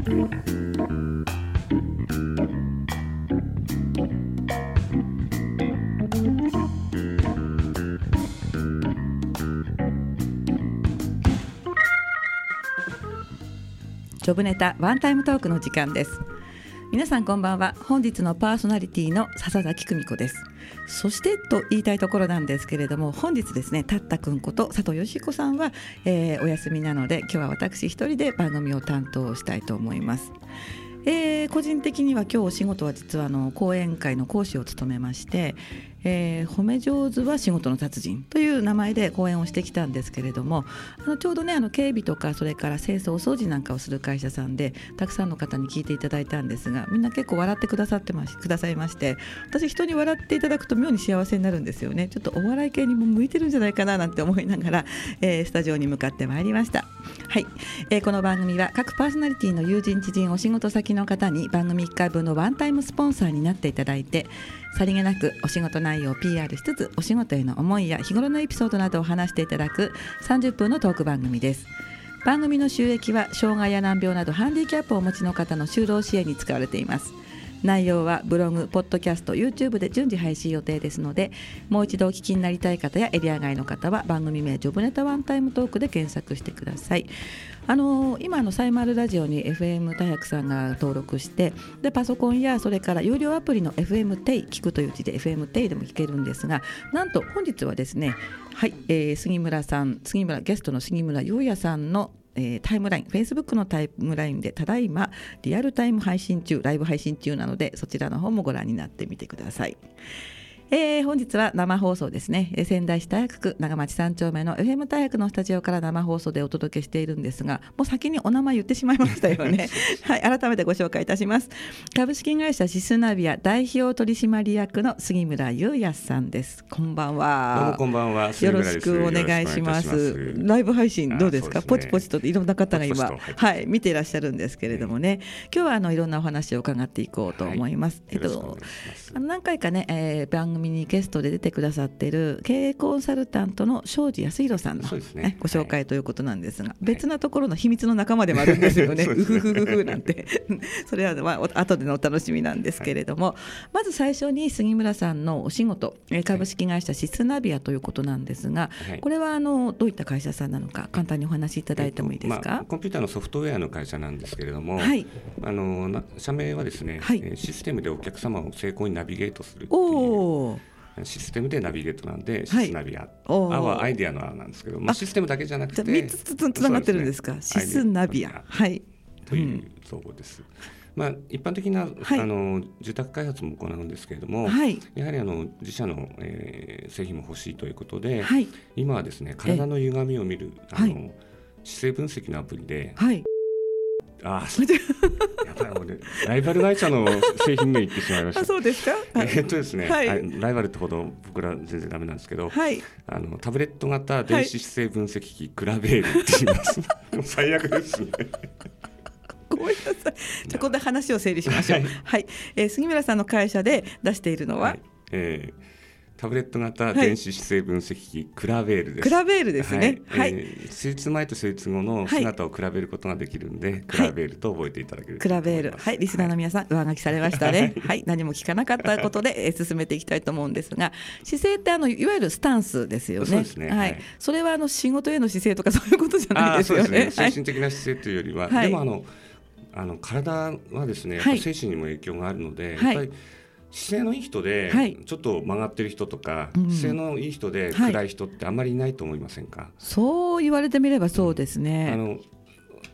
ジョブネタワンタイムトークの時間です。皆さんこんばんは。本日のパーソナリティの笹崎久美子です。そしてと言いたいところなんですけれども本日ですねたったくんこと佐藤よしこさんは、えー、お休みなので今日は私一人で番組を担当したいと思います。えー、個人的には今日お仕事は実はあの講演会の講師を務めまして、えー、褒め上手は仕事の達人という名前で講演をしてきたんですけれどもあのちょうどねあの警備とかそれから清掃お掃除なんかをする会社さんでたくさんの方に聞いていただいたんですがみんな結構笑ってくださってましくださいまして私人に笑っていただくと妙に幸せになるんですよね。ちょっとお笑い系にも向いてるんじゃないかななんて思いながら、えー、スタジオに向かってまいりました。はい、えー、この番組は各パーソナリティの友人知人お仕事先の方に番組1回分のワンタイムスポンサーになっていただいてさりげなくお仕事内容を PR しつつお仕事への思いや日頃のエピソードなどを話していただく30分のトーク番組です。番組の収益は障害や難病などハンディキャップをお持ちの方の就労支援に使われています。内容はブログ、ポッドキャスト、YouTube で順次配信予定ですのでもう一度お聞きになりたい方やエリア外の方は番組名ジョブネタワンタイムトークで検索してください。あのー、今のサイマルラジオに FM 大白さんが登録してでパソコンやそれから有料アプリの FM テイ聞くという字で FM テイでも聞けるんですがなんと本日はですねはい、えー、杉村さん杉村ゲストの杉村陽也さんのえー、タイムライン、フェイスブックのタイムラインでただいまリアルタイム配信中、ライブ配信中なのでそちらの方もご覧になってみてください。えー、本日は生放送ですね。仙台市大学区長町三丁目の FM 大学のスタジオから生放送でお届けしているんですがもう先にお名前言ってしまいましたよね。はい改めてご紹介いたします。株式会社シスナビア代表取締役の杉村優也さんです。こんばんは。どうもこんばんは。よろしくお願いします。ライブ配信どうですか、ね、ポチポチといろんな方が今はい見ていらっしゃるんですけれどもね、今日はあのいろんなお話を伺っていこうと思います、はい、えっと何回かね、えー、番組組にゲストで出てくださっている経営コンサルタントの庄司康弘さんの、ね、ご紹介ということなんですが、はい、別なところの秘密の仲間でもあるんですよ ね、うふふふふなんて。それはまあ後でのお楽しみなんですけれども、はい、まず最初に杉村さんのお仕事株式会社シスナビアということなんですが、はい、これはあのどういった会社さんなのか簡単にお話しいただいてもいいですか、まあ、コンピューターのソフトウェアの会社なんですけれども、はい、あの社名はですね、はい、システムでお客様を成功にナビゲートするおシステムでナビゲートなんで、シスナビア、あはアイデアのあなんですけど、まあ、システムだけじゃなくて3つつながってるんですか、シスナビア。はい。という造語です。まあ、一般的な、はい、あの住宅開発も行うんですけれども、はい、やはりあの自社の、えー、製品も欲しいということで、はい、今はですね体の歪みを見るあの、姿勢分析のアプリで、はいあそれでやっぱり俺ライバル会社の製品名言ってしまいました。そうですか？えっとですね、はい、ライバルってほど僕ら全然ダメなんですけど、はい、あのタブレット型電子姿勢分析機、クラベールって言います。もう最悪ですね。ごめんなさい。じゃあこんな話を整理しましょう。はい、はい、えー、杉村さんの会社で出しているのは、はい、えータブレット型電子姿勢分析機、はい、クラベールです。クラベールですね。はい。えー、手術前と手術後の姿を比べることができるんで、はい、クラベールと覚えていただける、クラベール。はい。リスナーの皆さん、上書きされましたね。はい。何も聞かなかったことで、えー、進めていきたいと思うんですが、姿勢ってあのいわゆるスタンスですよね。そうですね。はい。それはあの仕事への姿勢とかそういうことじゃないですよね。ね精神的な姿勢というよりは、でもあのあの体はですね、精神にも影響があるので、やっぱり。姿勢のいい人で、はい、ちょっと曲がってる人とか、うん、姿勢のいい人で暗い人ってあんまりいないと思いませんか、はい、そう言われてみればそうですね、うん、あの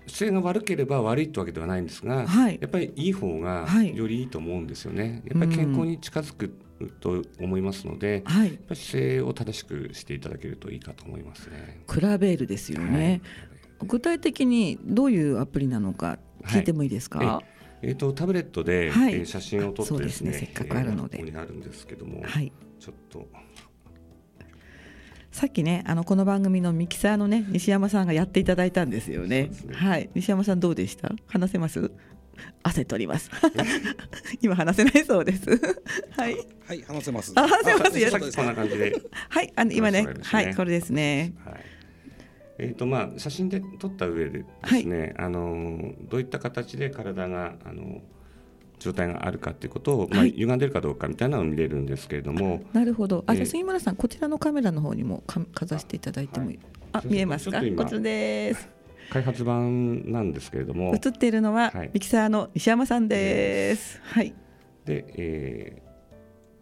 姿勢が悪ければ悪いってわけではないんですが、はい、やっぱりいい方がよりいいと思うんですよね、やっぱり健康に近づくと思いますので、やっぱり姿勢を正しくしていただけるといいかと思いますね。クラベールですよね、具体的にどういうアプリなのか聞いてもいいですか、えーと、タブレットで、はい、えー、写真を撮ってですね、ね、せっかくあるので、えー、ここにあるんですけども、はい、ちょっとさっきねあのこの番組のミキサーのね西山さんがやっていただいたんですよね。ねはい西山さんどうでした？話せます？汗取ります。今話せないそうです。はい。はい話せます。あ話せます。こんな感じで。はいあの今ね、ね、はいこれですね。はい。えーとまあ、写真で撮った上でですね、はい、あのどういった形で体があの状態があるかということを、まあ、歪んでるかどうかみたいなのを見れるんですけれども、なるほど。あ、じゃあ杉村さんこちらのカメラの方にもかかざしていただいてもいい？あ,、見えますか？こちらです。開発版なんですけれども映っているのは、はい、ミキサーの西山さんです。はい、で、え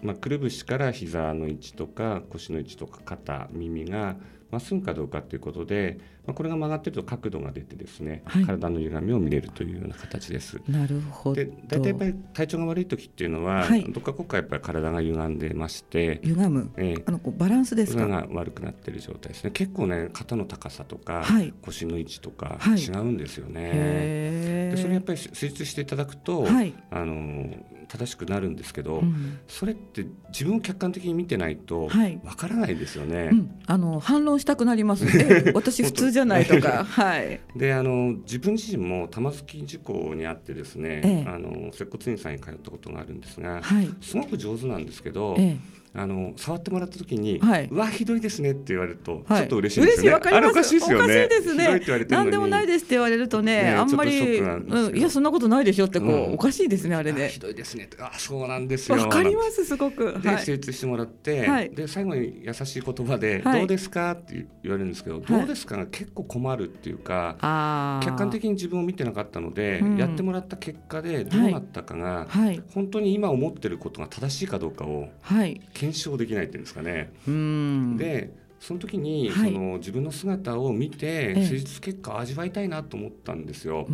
ーまあ、くるぶしから膝の位置とか腰の位置とか肩耳がまっすぐかどうかということで、まあ、これが曲がってると角度が出てですね、はい、体の歪みを見れるというような形です。なるほど。で大体やっぱり体調が悪い時っていうのは、はい、どっかこっかやっぱり体が歪んでまして歪む、えー、あのこうバランスですか？が悪くなってる状態ですね。結構ね肩の高さとか、はい、腰の位置とか違うんですよね。でそれやっぱり施術していただくと、あの正しくなるんですけど、うん、それって自分を客観的に見てないとわからないですよね、うん、あの反論したくなります 私普通じゃないとか。はい。であの自分自身も玉突き事故にあってですね、ええ、あの接骨院さんに通ったことがあるんですが、はい、すごく上手なんですけど、ええあの触ってもらった時に、はい、うわひどいですねって言われると、ちょっと嬉しいですね。あれおかしいですよね。ですね。何でもないですって言われるとね、あんまり、うん、いやそんなことないでしょってこう、おかしいですねあれね。ひどいですね。あそうなんですよ。わかりますすごく。で成立してもらって、で最後に優しい言葉で、どうですかって言われるんですけど、どうですかが結構困るっていうか、客観的に自分を見てなかったので、やってもらった結果でどうなったかが、本当に今思ってることが正しいかどうかを検証できないっていうですかね。でその時に、はい、その自分の姿を見て施術結果を味わいたいなと思ったんですよ。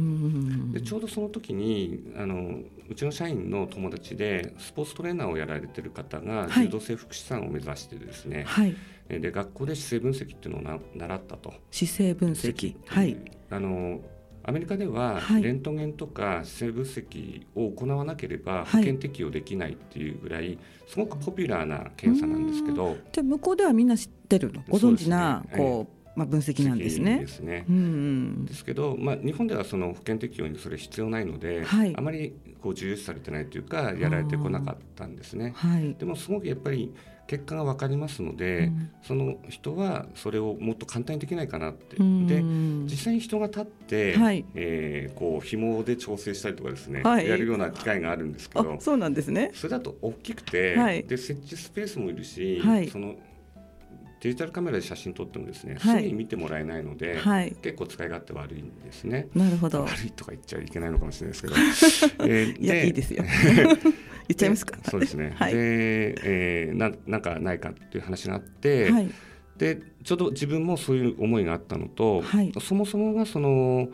でちょうどその時にあのうちの社員の友達でスポーツトレーナーをやられてる方が柔道整復師さんを目指してですね、はい、で学校で姿勢分析っていうのをな習ったと。姿勢分析。はい。あのアメリカではレントゲンとか姿勢分析を行わなければ保険適用できないっていうぐらいすごくポピュラーな検査なんですけど、じゃ向こうではみんな知ってるの？ご存知な、ね、こう、まあ、分析なんですね。ですね。うん、ですけど、まあ、日本ではその保険適用にそれ必要ないので、はい、あまりこう重視されてないというかやられてこなかったんですね。はい、でもすごくやっぱり結果が分かりますので、うん、その人はそれをもっと簡単にできないかなって、で実際に人が立って、はい、えー、こう紐で調整したりとかですね、はい、やるような機会があるんですけどそうなんですね。それだと大きくて、はい、で設置スペースもいるし、そのデジタルカメラで写真撮ってもですね、すぐに見てもらえないので、はい、結構使い勝手悪いんですね。なるほど。悪いとか言っちゃいけないのかもしれないですけど。えー、いやいいですよ。言っちゃいますか？そうですね。はい、で、えー、ななんかないかっていう話があって、はい、でちょうど自分もそういう思いがあったのと、はい、そもそもがその。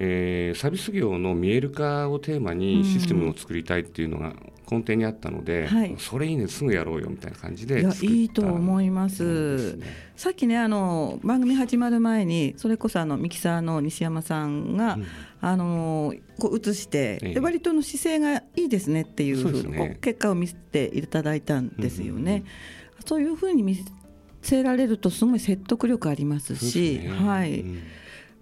えー、サービス業の見える化をテーマにシステムを作りたいっていうのが根底にあったので、はい、それいいねすぐやろうよみたいな感じでいやいいと思います、ね、さっきねあの番組始まる前にそれこそあのミキサーの西山さんが、うん、あのこう映して、ええ、割との姿勢がいいですねっていうね、結果を見せていただいたんですよね。うん、そういうふうに見せられるとすごい説得力ありますし、ね、はい。うん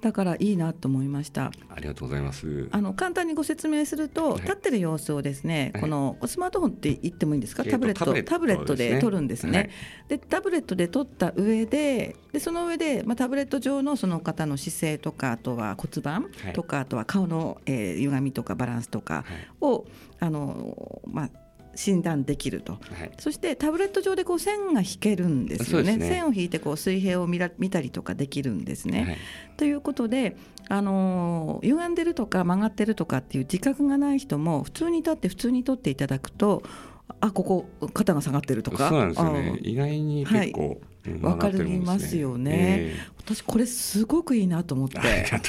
だからいいなと思いました。ありがとうございます。あの簡単にご説明すると、はい、立ってる様子をですね、このスマートフォンって言ってもいいんですか、タブレットタブレットで撮るんですね、でタブレットで撮った上ででその上で、まあ、タブレット上のその方の姿勢とかあとは骨盤とか、あとは顔の、えー、歪みとかバランスとかを、あのまあ診断できると、はい、そしてタブレット上でこう線が引けるんですよね、ね、線を引いてこう水平を見ら見たりとかできるんですね。はい、ということで、あのー、歪んでるとか曲がってるとかっていう自覚がない人も普通に立って普通に取っていただくとあここ肩が下がってるとか？そうなんですよね。意外に結構、はい。わかりますよね、えー、私これすごくいいなと思って。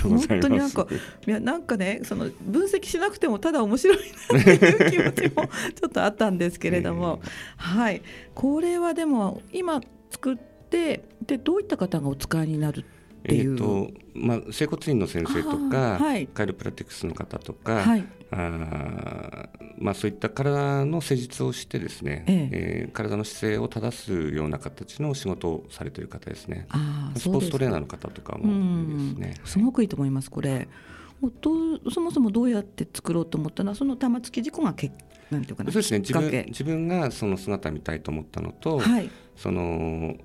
本当になんかいやなんかねその分析しなくてもただ面白いなっていう気持ちも ちょっとあったんですけれども、えー、はい。これはでも今作ってでどういった方がお使いになるえーとまあ、整骨院の先生とか、はい、カイロプラティクスの方とか、はい、あまあ、そういった体の施術をしてですね、ええ。えー、体の姿勢を正すような形の仕事をされている方ですね。あスポーツトレーナーの方とかもいいですね。すごくいいと思いますこれ。どうそもそもどうやって作ろうと思ったのはその玉突き事故がけなんていうかなそうですね。自分自分がその姿見たいと思ったのと、はい、その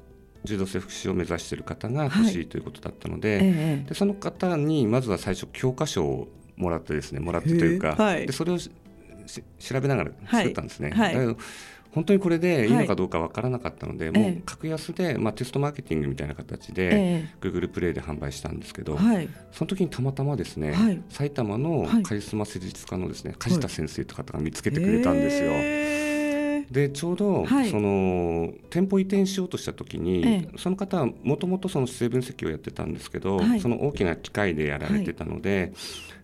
柔道整復師を目指している方が欲しいということだったのではい、でその方にまずは最初教科書をもらってですねもらってというか、はい、でそれを調べながら作ったんですね。はい、本当にこれでい。いのかどうか分からなかったので、はい、もう格安で、まあ、テストマーケティングみたいな形で、えー、Google プレイで販売したんですけど、はい、その時にたまたまですね、はい、埼玉のカリスマ施術家のですね、梶田先生という方が見つけてくれたんですよ。でちょうど、はい、その店舗移転しようとした時に、ええ、その方はもともとその姿勢分析をやってたんですけど、はい、その大きな機械でやられてたので、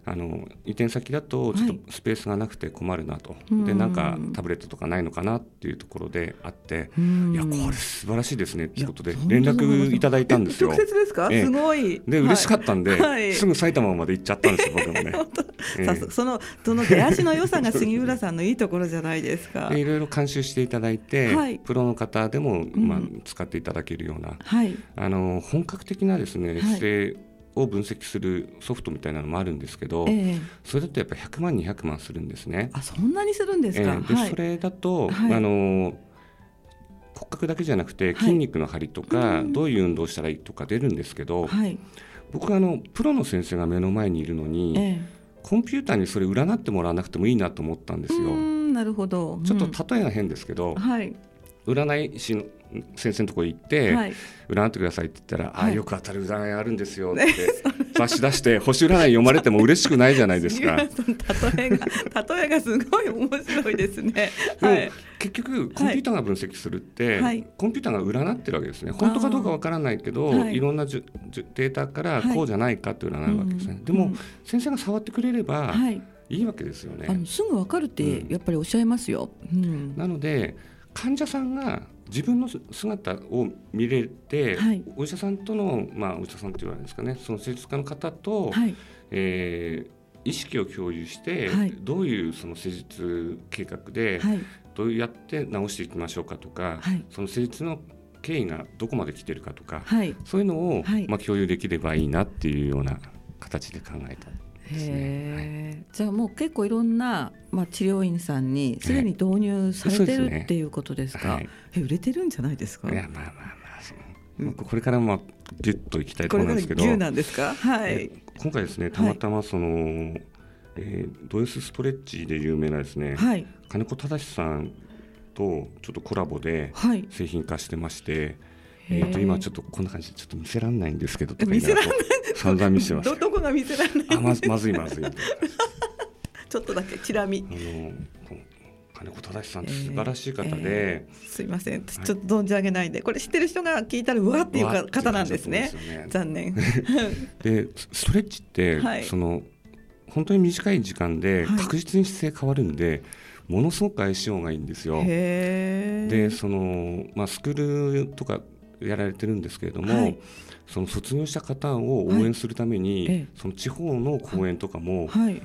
あの移転先だとちょっとスペースがなくて困るなと、はい、でなんかタブレットとかないのかなっていうところであっていやこれ素晴らしいですねっていうことで連絡いただいたんですよ。直接ですか、ええ、すごい。で嬉しかったんで、はい、すぐ埼玉まで行っちゃったんですよ僕もね。えー、そのその出足の良さが杉浦さんのいいところじゃないですか。いろいろ監修していただいて、はい、プロの方でも、まあ、使っていただけるような、はい、あの本格的なですね姿勢を分析するソフトみたいなのもあるんですけど、えー、それだとやっぱ100万200万するんですね。あそんなにするんですか、えー、で、はい、それだと、はい、あの骨格だけじゃなくて筋肉の張りとか、はい、どういう運動したらいいとか出るんですけど、はい、僕はあのプロの先生が目の前にいるのに、えー、コンピューターにそれ占ってもらわなくてもいいなと思ったんですよ。なるほど、うん、ちょっと例えが変ですけど、はい、占い師の先生のところ行って、はい、占ってくださいって言ったら、はい、あよく当たる占いあるんですよって差し出して星占い読まれても嬉しくないじゃないですか。例えが例えがすごい面白いですね。はい、結局コンピューターが分析するって、はい、コンピューターが占ってるわけですね。本当かどうかわからないけど、い、ろんなじゅデータからこうじゃないかって占うわけですね。でも、先生が触ってくれれば、い。いわけですよね。あのすぐわかるってやっぱりおっしゃいますよ。うん、なので患者さんが自分の姿を見れて、はい、お医者さんとの、まあ、お医者さんって言われるんですかね。その施術家の方と、はい、えー、意識を共有して、はい、どういうその施術計画で、どうやって治していきましょうかとか、その施術の経緯がどこまで来てるかとか、そういうのを、まあ、共有できればいいなっていうような形で考えた。へえ、じゃあもう結構いろんな、まあ、治療院さんにすでに導入されてる、っていうことですか、はい、え売れてるんじゃないですか？いやまあまあまあそう、これからもギュッといきたいと思うんですけど。なんですか、はい、今回ですねたまたまその、はい、えー、ド S ストレッチで有名なですね、はい、金子忠さんとちょっとコラボで製品化してまして、えー、と今ちょっとこんな感じでちょっと見せられないんですけど見せられない。散々見せますどこが見せられないあままずいまずいちょっとだけチラ見。あの金子忠さん素晴らしい方で、えー。えー、すいません、ちょっと存じ上げないんで。これ知ってる人が聞いたらうわっていうか方なんですね、ね、残念。でストレッチって、はい、その本当に短い時間で確実に姿勢変わるんで、はいものすごく相性がいいんですよ。でその、まあ、スクールとかやられてるんですけれども、はい、その卒業した方を応援するために、はい、その地方の公演とかも、はい、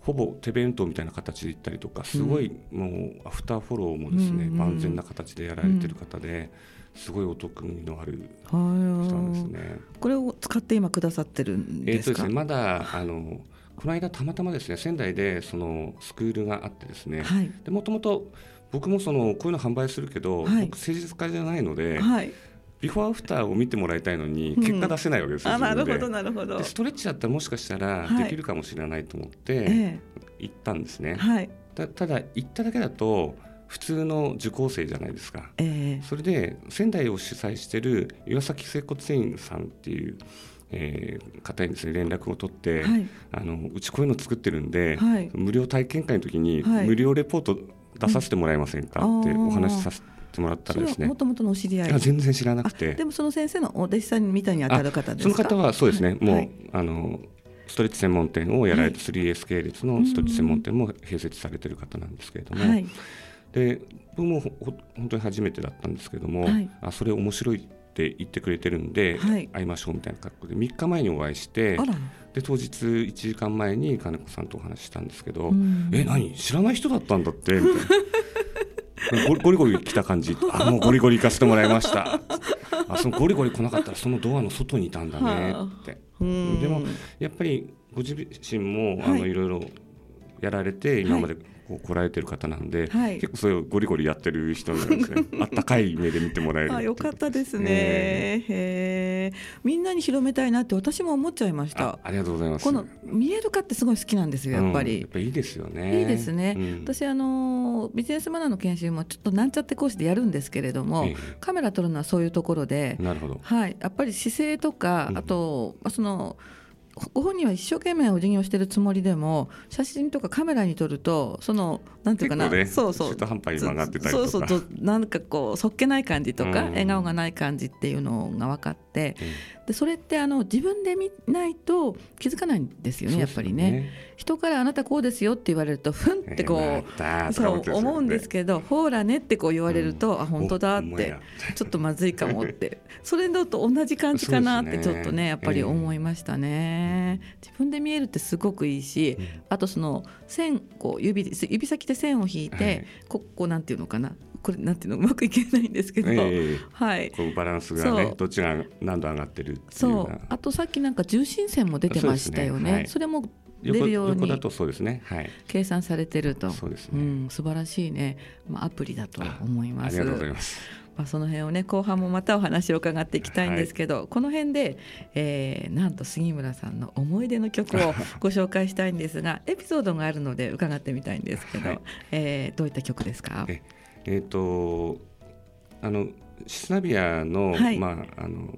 ほぼ手弁当みたいな形で行ったりとかすごい、もうアフターフォローもですね、うん、万全な形でやられてる方で。すごいお得意のある人ですね。これを使って今くださってるんですか？えー、とですね、まだあのこの間たまたまですね仙台でそのスクールがあってですね、はい、でもともと僕もそのこういうの販売するけど、はい、僕誠実家じゃないので、はい、ビフォーアフターを見てもらいたいのに結果出せないわけですよ、うん、なるほどなるほど。ストレッチだったらもしかしたらできるかもしれないと思って行ったんですね、はい、たただ行っただけだと普通の受講生じゃないですか、えー、それで仙台を主催している岩崎整骨院さんっていうえー、方にですね連絡を取って、はい、あのうちこういうの作ってるんで、はい、無料体験会の時に無料レポート出させてもらえませんかってお話しさせて。てもらったらですね。もともとのお知り合い。全然知らなくて。でもその先生のお弟子さんみたいに当たる方その方はそうですね。もう、はい、あのストレッチ専門店をやられて、はい、3S 系列のストレッチ専門店も併設されてる方なんですけれども。はい、で僕も本当に初めてだったんですけども、はい、あそれ面白いって言ってくれてるんで、はい、会いましょうみたいな格好で。3日前にお会いしてで当日1時間前に金子さんとお話ししたんですけど「え何？知らない人だったんだって」みたいな。ゴリゴリ来た感じ。あもうゴリゴリ行かせてもらいました。あそのゴリゴリ来なかったらそのドアの外にいたんだねって、でもやっぱりご自身もあの、い、ろいろやられて今まで来られてる方なんで、はい、結構それをゴリゴリやってる人なんですね。あったかい目で見てもらえるあよかったですね、えー、へみんなに広めたいなって私も思っちゃいました。ありがとうございます。この見える化ってすごい好きなんですよやっぱり、うん、やっぱいいですよね。いいですね、うん、私あのビジネスマナーの研修もちょっとなんちゃって講師でやるんですけれども、えー、カメラ撮るのはそういうところでなるほど。はい。やっぱり姿勢とかあと、うん、そのご本人は一生懸命お辞儀をしてるつもりでも写真とかカメラに撮るとそのなんていうかな、ね、そうそう。中途半端に曲がってたりとか。そうそうなんかこうそっけない感じとか、笑顔がない感じっていうのが分かって、うん、でそれってあの自分で見ないと気づかないんですよねやっぱりね、ね、人からあなたこうですよって言われるとふんってこう、えー、そう思うんですけどほらねってこう言われると、うん、あ本当だってちょっとまずいかもって。それだと同じ感じかなってちょっとねやっぱり思いましたね、えー、自分で見えるってすごくいいし、うん、あとその線こう指指先で線を引いて、はい、ここなんていうのかなこれなんていうのうまくいけないんですけど、えー、はい。こうバランスがねどっちが何度上がってるそう。あとさっきなんか重心線も出てましたよね、ね。はい、それも出るようにだとそうですね、はい、計算されてると。そうですね、うん、素晴らしいね、まあ、アプリだと思います。ありがとうございます。まあ、その辺をね後半もまたお話を伺っていきたいんですけど、はい、この辺で、えー、なんと杉村さんの思い出の曲をご紹介したいんですがエピソードがあるので伺ってみたいんですけど、はい、えー、どういった曲ですか？ええーとあのシスナビアの,、まあ、あの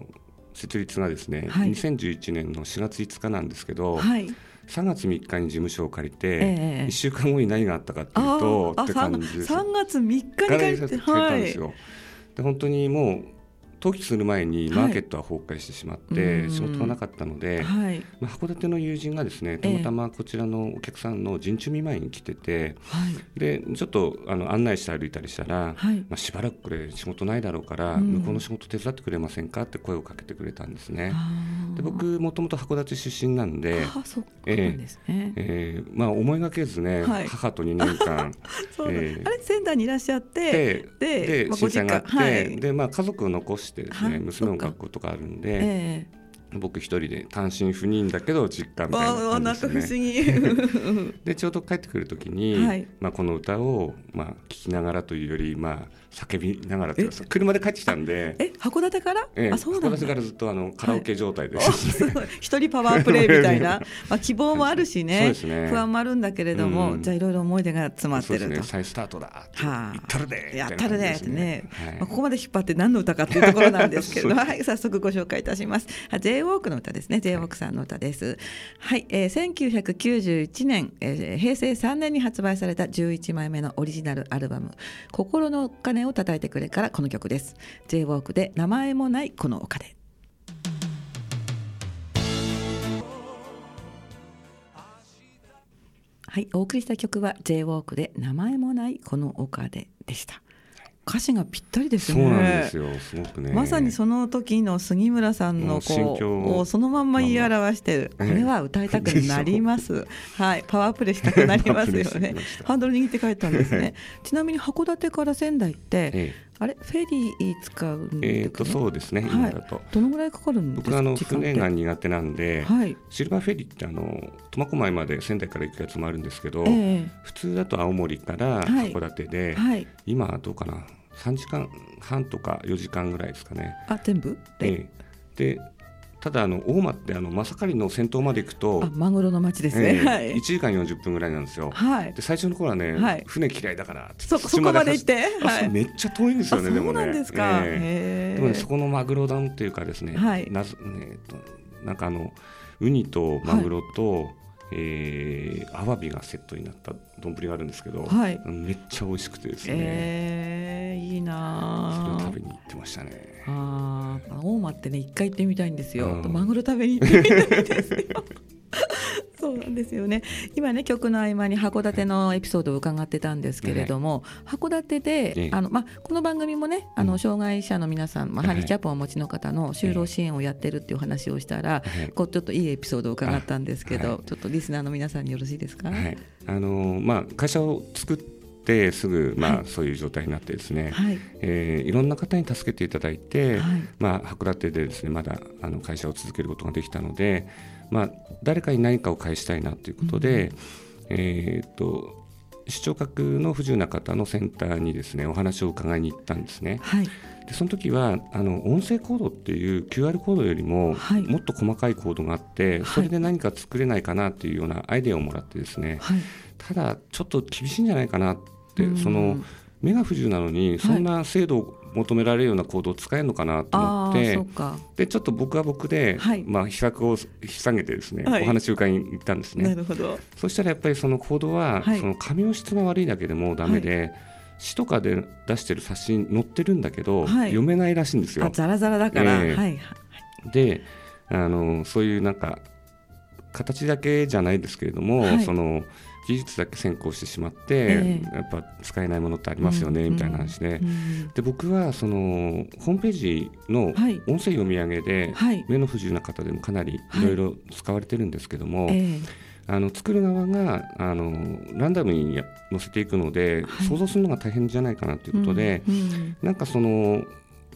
設立がですね、はい、2011年の4月5日なんですけど、はい、3月3日に事務所を借りて、えー、1週間後に何があったかっていうとって感じです3月3日に借りてたんですよ。で本当にもう登記する前にマーケットは崩壊してしまって、仕事がなかったので、はい、まあ、函館の友人がですねたまたまこちらのお客さんの陣中見舞いに来てて、でちょっでちょっとあの案内して歩いたりしたら、はい、まあ、しばらくこれ仕事ないだろうから、向こうの仕事手伝ってくれませんかって声をかけてくれたんですね。で僕もともと函館出身なんでまあ思いがけずね、はい、母と2年間 えー、あれ仙台にいらっしゃってでで、まあ、震災があって、でまあ家族を残してですね、娘も学校とかあるんで、えー、僕一人で単身赴任だけど実家みたいな感じですね。でちょうど帰ってくる時に、はい、まあ、この歌を、まあ、聞きながらというより、まあ、叫びながら車で帰ってきたんで。え函館から、ええ、あそう函館からずっとあのカラオケ状態で、はい、一人パワープレイみたいな、まあ、希望もあるしね。ね、不安もあるんだけれども、うん、じゃあいろいろ思い出が詰まってると、ね、再スタートだ。はあ、やったるでやったるでってね、はい、まあ、ここまで引っ張って何の歌かっていうところなんですけど。はい、早速ご紹介いたします。J ウォークの歌ですね。J ウォークさんの歌です。はい、えー、1991年、えー、平成3年に発売された11枚目のオリジナルアルバム「心の鐘を叩いてくれ」からこの曲です。J-WALK で名前もないこの丘ではいお送りした曲は J-WALK で名前もないこの丘ででした。歌詞がぴったりですね。そうなんですよ。すごくね。まさにその時の杉村さんのこうをそのまんま言い表してる。これは歌いたくなります。はい、パワープレイしたくなりますよね。ハンドル握って帰ったんですね。ちなみに函館から仙台って、ええ、あれ？フェリー使うんえっ、とそうですね。今だと、どのぐらいかかるんですか？僕あの船が苦手なんで、はい、シルバーフェリーってあの苫小牧まで仙台から行くやつもあるんですけど、えー、普通だと青森から函館で、はい、今どうかな？3時間半とか4時間ぐらいですかね。あ全部？で？でただあの大間ってあのまさかりの先頭まで行くとマグロの町ですね、えー、はい、1時間40分ぐらいなんですよ、はい、で最初の頃はね、はい、船嫌いだからそそこまで行って、はい、めっちゃ遠いんですよねでもね。そうですか、えー、でもねそこのマグロ丼っていうかですね,、はい、なずねなんかあのウニとマグロと、はいえー、アワビがセットになった丼があるんですけど、はい、めっちゃ美味しくてですね、えー、いいなそれを食べに行ってましたね。ああ大間ってね一回行ってみたいんですよ、うん、マグロ食べに行ってみたいんですよそうなんですよね。今ね曲の合間に函館のエピソードを伺ってたんですけれども、はい、函館で、あのまあ、この番組もねあの障害者の皆さん、まあ、ハンディキャップをお持ちの方の就労支援をやってるっていう話をしたら、こうちょっといいエピソードを伺ったんですけど、ちょっとリスナーの皆さんによろしいですか、あのまあ、会社を作ってすぐ、まあ、そういう状態になってですね、はい。えー、いろんな方に助けていただいて、はい。まあ、函館でですねまだあの会社を続けることができたので、まあ、誰かに何かを返したいなということで、うん、えーと、視聴覚の不自由な方のセンターにですねお話を伺いに行ったんですね。はい、でその時はあの音声コードっていう QR コードよりも、はい、もっと細かいコードがあって、それで何か作れないかなっていうようなアイデアをもらってですね、ただちょっと厳しいんじゃないかなってその目が不自由なのにそんな精度を求められるようなコードを使えるのかなと思ってでちょっと僕は僕で、はい、まあ、比較を引き下げてですね、はい、お話を伺いに行ったんですね。なるほど。そしたらやっぱりそのコードは、はい、その紙の質が悪いだけでもダメで、詩とかで出してる冊子に載ってるんだけど、読めないらしいんですよ。ザラザラだから、えー、はい、であのそういうなんか形だけじゃないですけれども、その技術だけ先行してしまって、えー、やっぱ使えないものってありますよね、うん、みたいな話で。うん、で僕はそのホームページの音声読み上げで、はい、目の不自由な方でもかなりい。ろいろ使われてるんですけども、あの作る側があのランダムに載せていくので、はい、想像するのが大変じゃないかなということで、なんかその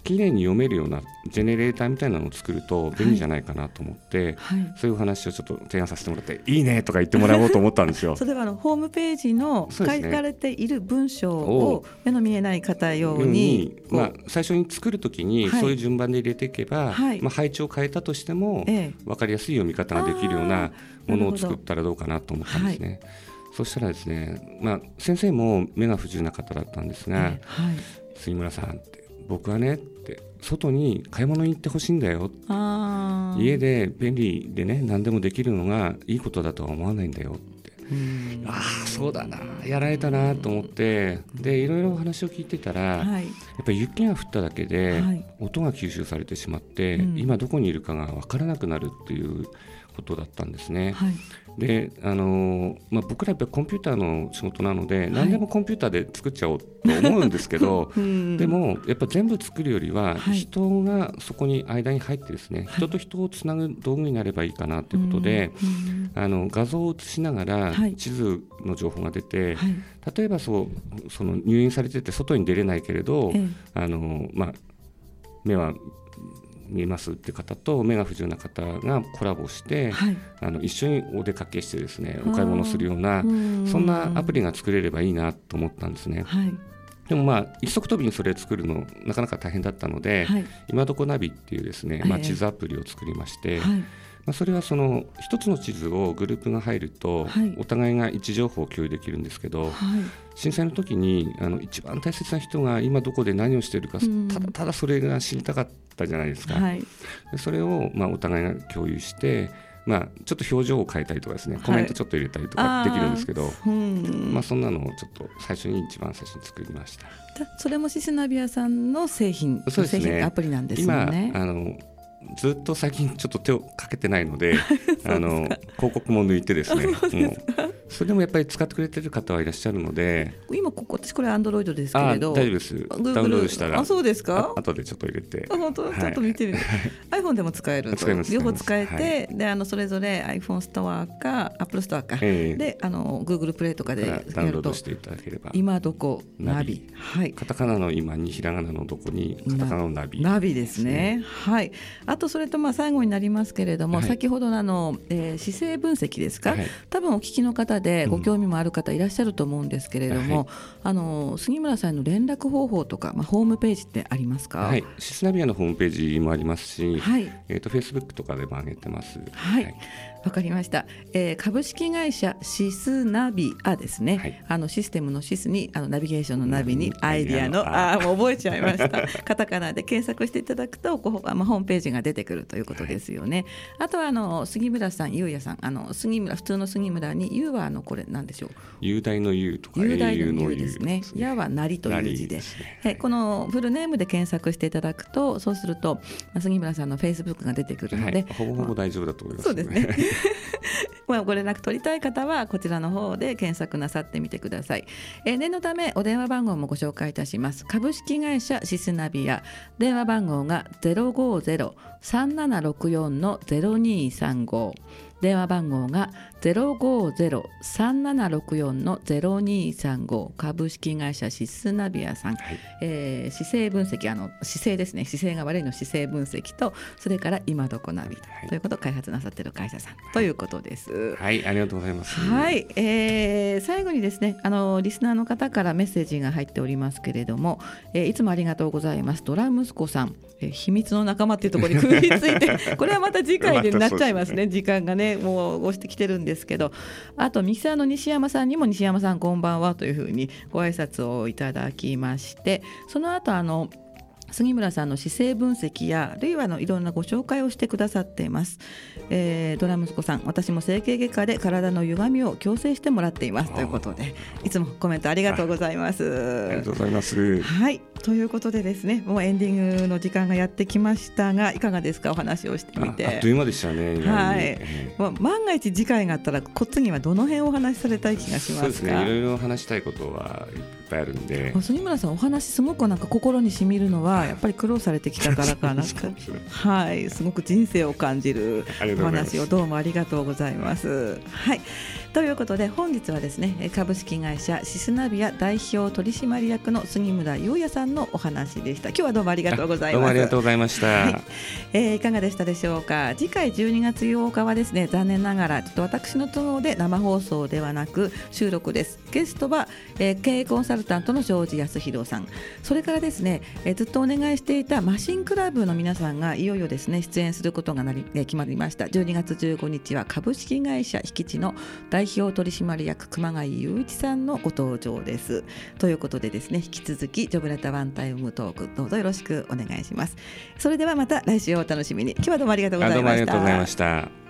綺麗に読めるようなジェネレーターみたいなのを作ると便利じゃないかなと思って、はい。はい、そういう話をちょっと提案させてもらっていいねとか言ってもらおうと思ったんですよ。それはあのホームページの書かれている文章を目の見えない方用にまあ、最初に作るときにそういう順番で入れていけば、はい、まあ、配置を変えたとしても、分かりやすい読み方ができるようなものを作ったらどうかなと思ったんですね。そしたらですね、まあ、先生も目が不自由な方だったんですが、はい、杉村さんって僕はね外に買い物に行ってほしいんだよ。家で便利でね何でもできるのがいいことだとは思わないんだよって。ああそうだな。やられたなと思って。でいろいろ話を聞いてたら、はい、やっぱり雪が降っただけで音が吸収されてしまって、はい、今どこにいるかが分からなくなるっていうことだったんですね。はい、であのまあ、僕らやっぱりコンピューターの仕事なので、はい、何でもコンピューターで作っちゃおうと思うんですけど、うん、でもやっぱ全部作るよりは人がそこに間に入ってですね、はい、人と人をつなぐ道具になればいいかなということで、あの画像を映しながら地図の情報が出て、例えばそうその入院されてて外に出れないけれど、あのまあ、目は見えますって方と目が不自由な方がコラボして、はい、あの一緒にお出かけしてですねお買い物するようなそんなアプリが作れればいいなと思ったんですね。はい。でもまあ一足飛びにそれを作るのなかなか大変だったので、はい、今どこナビっていうですね、まあ、地図アプリを作りまして、はい、まあ、それはその一つの地図をグループが入ると、お互いが位置情報を共有できるんですけど、震災の時にあの一番大切な人が今どこで何をしているか、ただただそれが知りたかったじゃないですか。はい、でそれをまあお互いが共有してまあ、ちょっと表情を変えたりとかですね、コメントちょっと入れたりとかできるんですけど、はい、まあ、そんなのをちょっと最初に一番最初に作りました。それもシスナビアさんの製品そうですね。アプリなんですね。今あのずっと最近ちょっと手をかけてないので あの広告も抜いてですね それでもやっぱり使ってくれてる方はいらっしゃるので今ここ私これアンドロイドですけれど大丈夫です。ダウンロードしたらあそうですか？後でちょっと入れて。あ本当、はい、ちょっと見てみる。iPhone でも使えると。両方使えて、はい、であのそれぞれ iPhone ストアか Apple ストアか、えー、であの Google プレイとかでダウンロードしていただければ。今どこ？ナビ。はい。カタカナの今にひらがなのどこにカタカナのナビ。ナビですね。はいあとそれとまあ最後になりますけれども、はい、先ほどのあの、えー、姿勢分析ですか、はい、多分お聞きの方でご興味もある方いらっしゃると思うんですけれども、はい、あの杉村さんの連絡方法とか、まあ、ホームページってありますか、はい、シスナビアのホームページもありますし、はい。えーと、フェイスブックとかでも上げてます。はい、わかりました、えー、株式会社シスナビアですね、はい、あのシステムのシスにあのナビゲーションのナビにアイディアの、ああもう覚えちゃいました。カタカナで検索していただくとこう、まあ、ホームページが出てくるということですよね、はい、あとはあの杉村さん、ゆうやさん。あの杉村普通の杉村にゆうはあのこれなんでしょう？雄大の雄とか雄大の雄ですね。やはなりという字で。で、ね、このフルネームで検索していただくとそうすると杉村さんのフェイスブックが出てくるので、はい、ほぼほぼ大丈夫だと思います、そうですね まあご連絡取りたい方はこちらの方で検索なさってみてください、え、念のためお電話番号もご紹介いたします。株式会社シスナビア。電話番号が050-3764の0235電話番号が050-3764の0235株式会社シスナビアさん、はい、えー、姿勢分析あの姿勢ですね。姿勢が悪いの姿勢分析とそれから今どこナビとい。うことを開発なさっている会社さん、ということです。はいありがとうございます。はい、えー、最後にですねあのリスナーの方からメッセージが入っておりますけれども、えー、いつもありがとうございます。ドラ息子さん、えー、秘密の仲間っていうところに 食いついてこれはまた次回でなっちゃいますね。時間がねもう押してきてるんですけどあとミキサーの西山さんにも西山さんこんばんはというふうにご挨拶をいただきましてその後あの杉村さんの姿勢分析やあるいはのいろんなご紹介をしてくださっています、えー、ドラ息子さん私も整形外科で体の歪みを矯正してもらっています。ということでいつもコメントありがとうございます。ありがとうございます。はい。ということでですねもうエンディングの時間がやってきましたがいかがですか？お話をしてみて。あっという間でしたねはい、もう万が一次回があったらこっちにはどの辺お話しされたい気がしますか？そうですね。いろいろ話したいことはいっぱいあるんで。杉村さんお話すごくなんか心にしみるのはやっぱり苦労されてきたからかな はい。すごく人生を感じるお話をどうもありがとうございます。はい。ということで本日はですね株式会社シスナビア代表取締役の杉村優也さんのお話でした。今日はどうもありがとうございます。どうもありがとうございました、はい、えー、いかがでしたでしょうか？次回12月8日はですね残念ながらちょっと私の都合で生放送ではなく収録です。ゲストは、えー、経営コンサルタントの庄司康弘さん。それからですね、えー、ずっとお願願いしていたマシンクラブの皆さんがいよいよですね出演することがなり、え、決まりました12月15日は株式会社引地の代表取締役熊谷雄一さんのご登場です。ということでですね引き続きジョブレタワンタイムトークどうぞよろしくお願いします。それではまた来週お楽しみに。今日はどうもありがとうございました。どうもありがとうございました。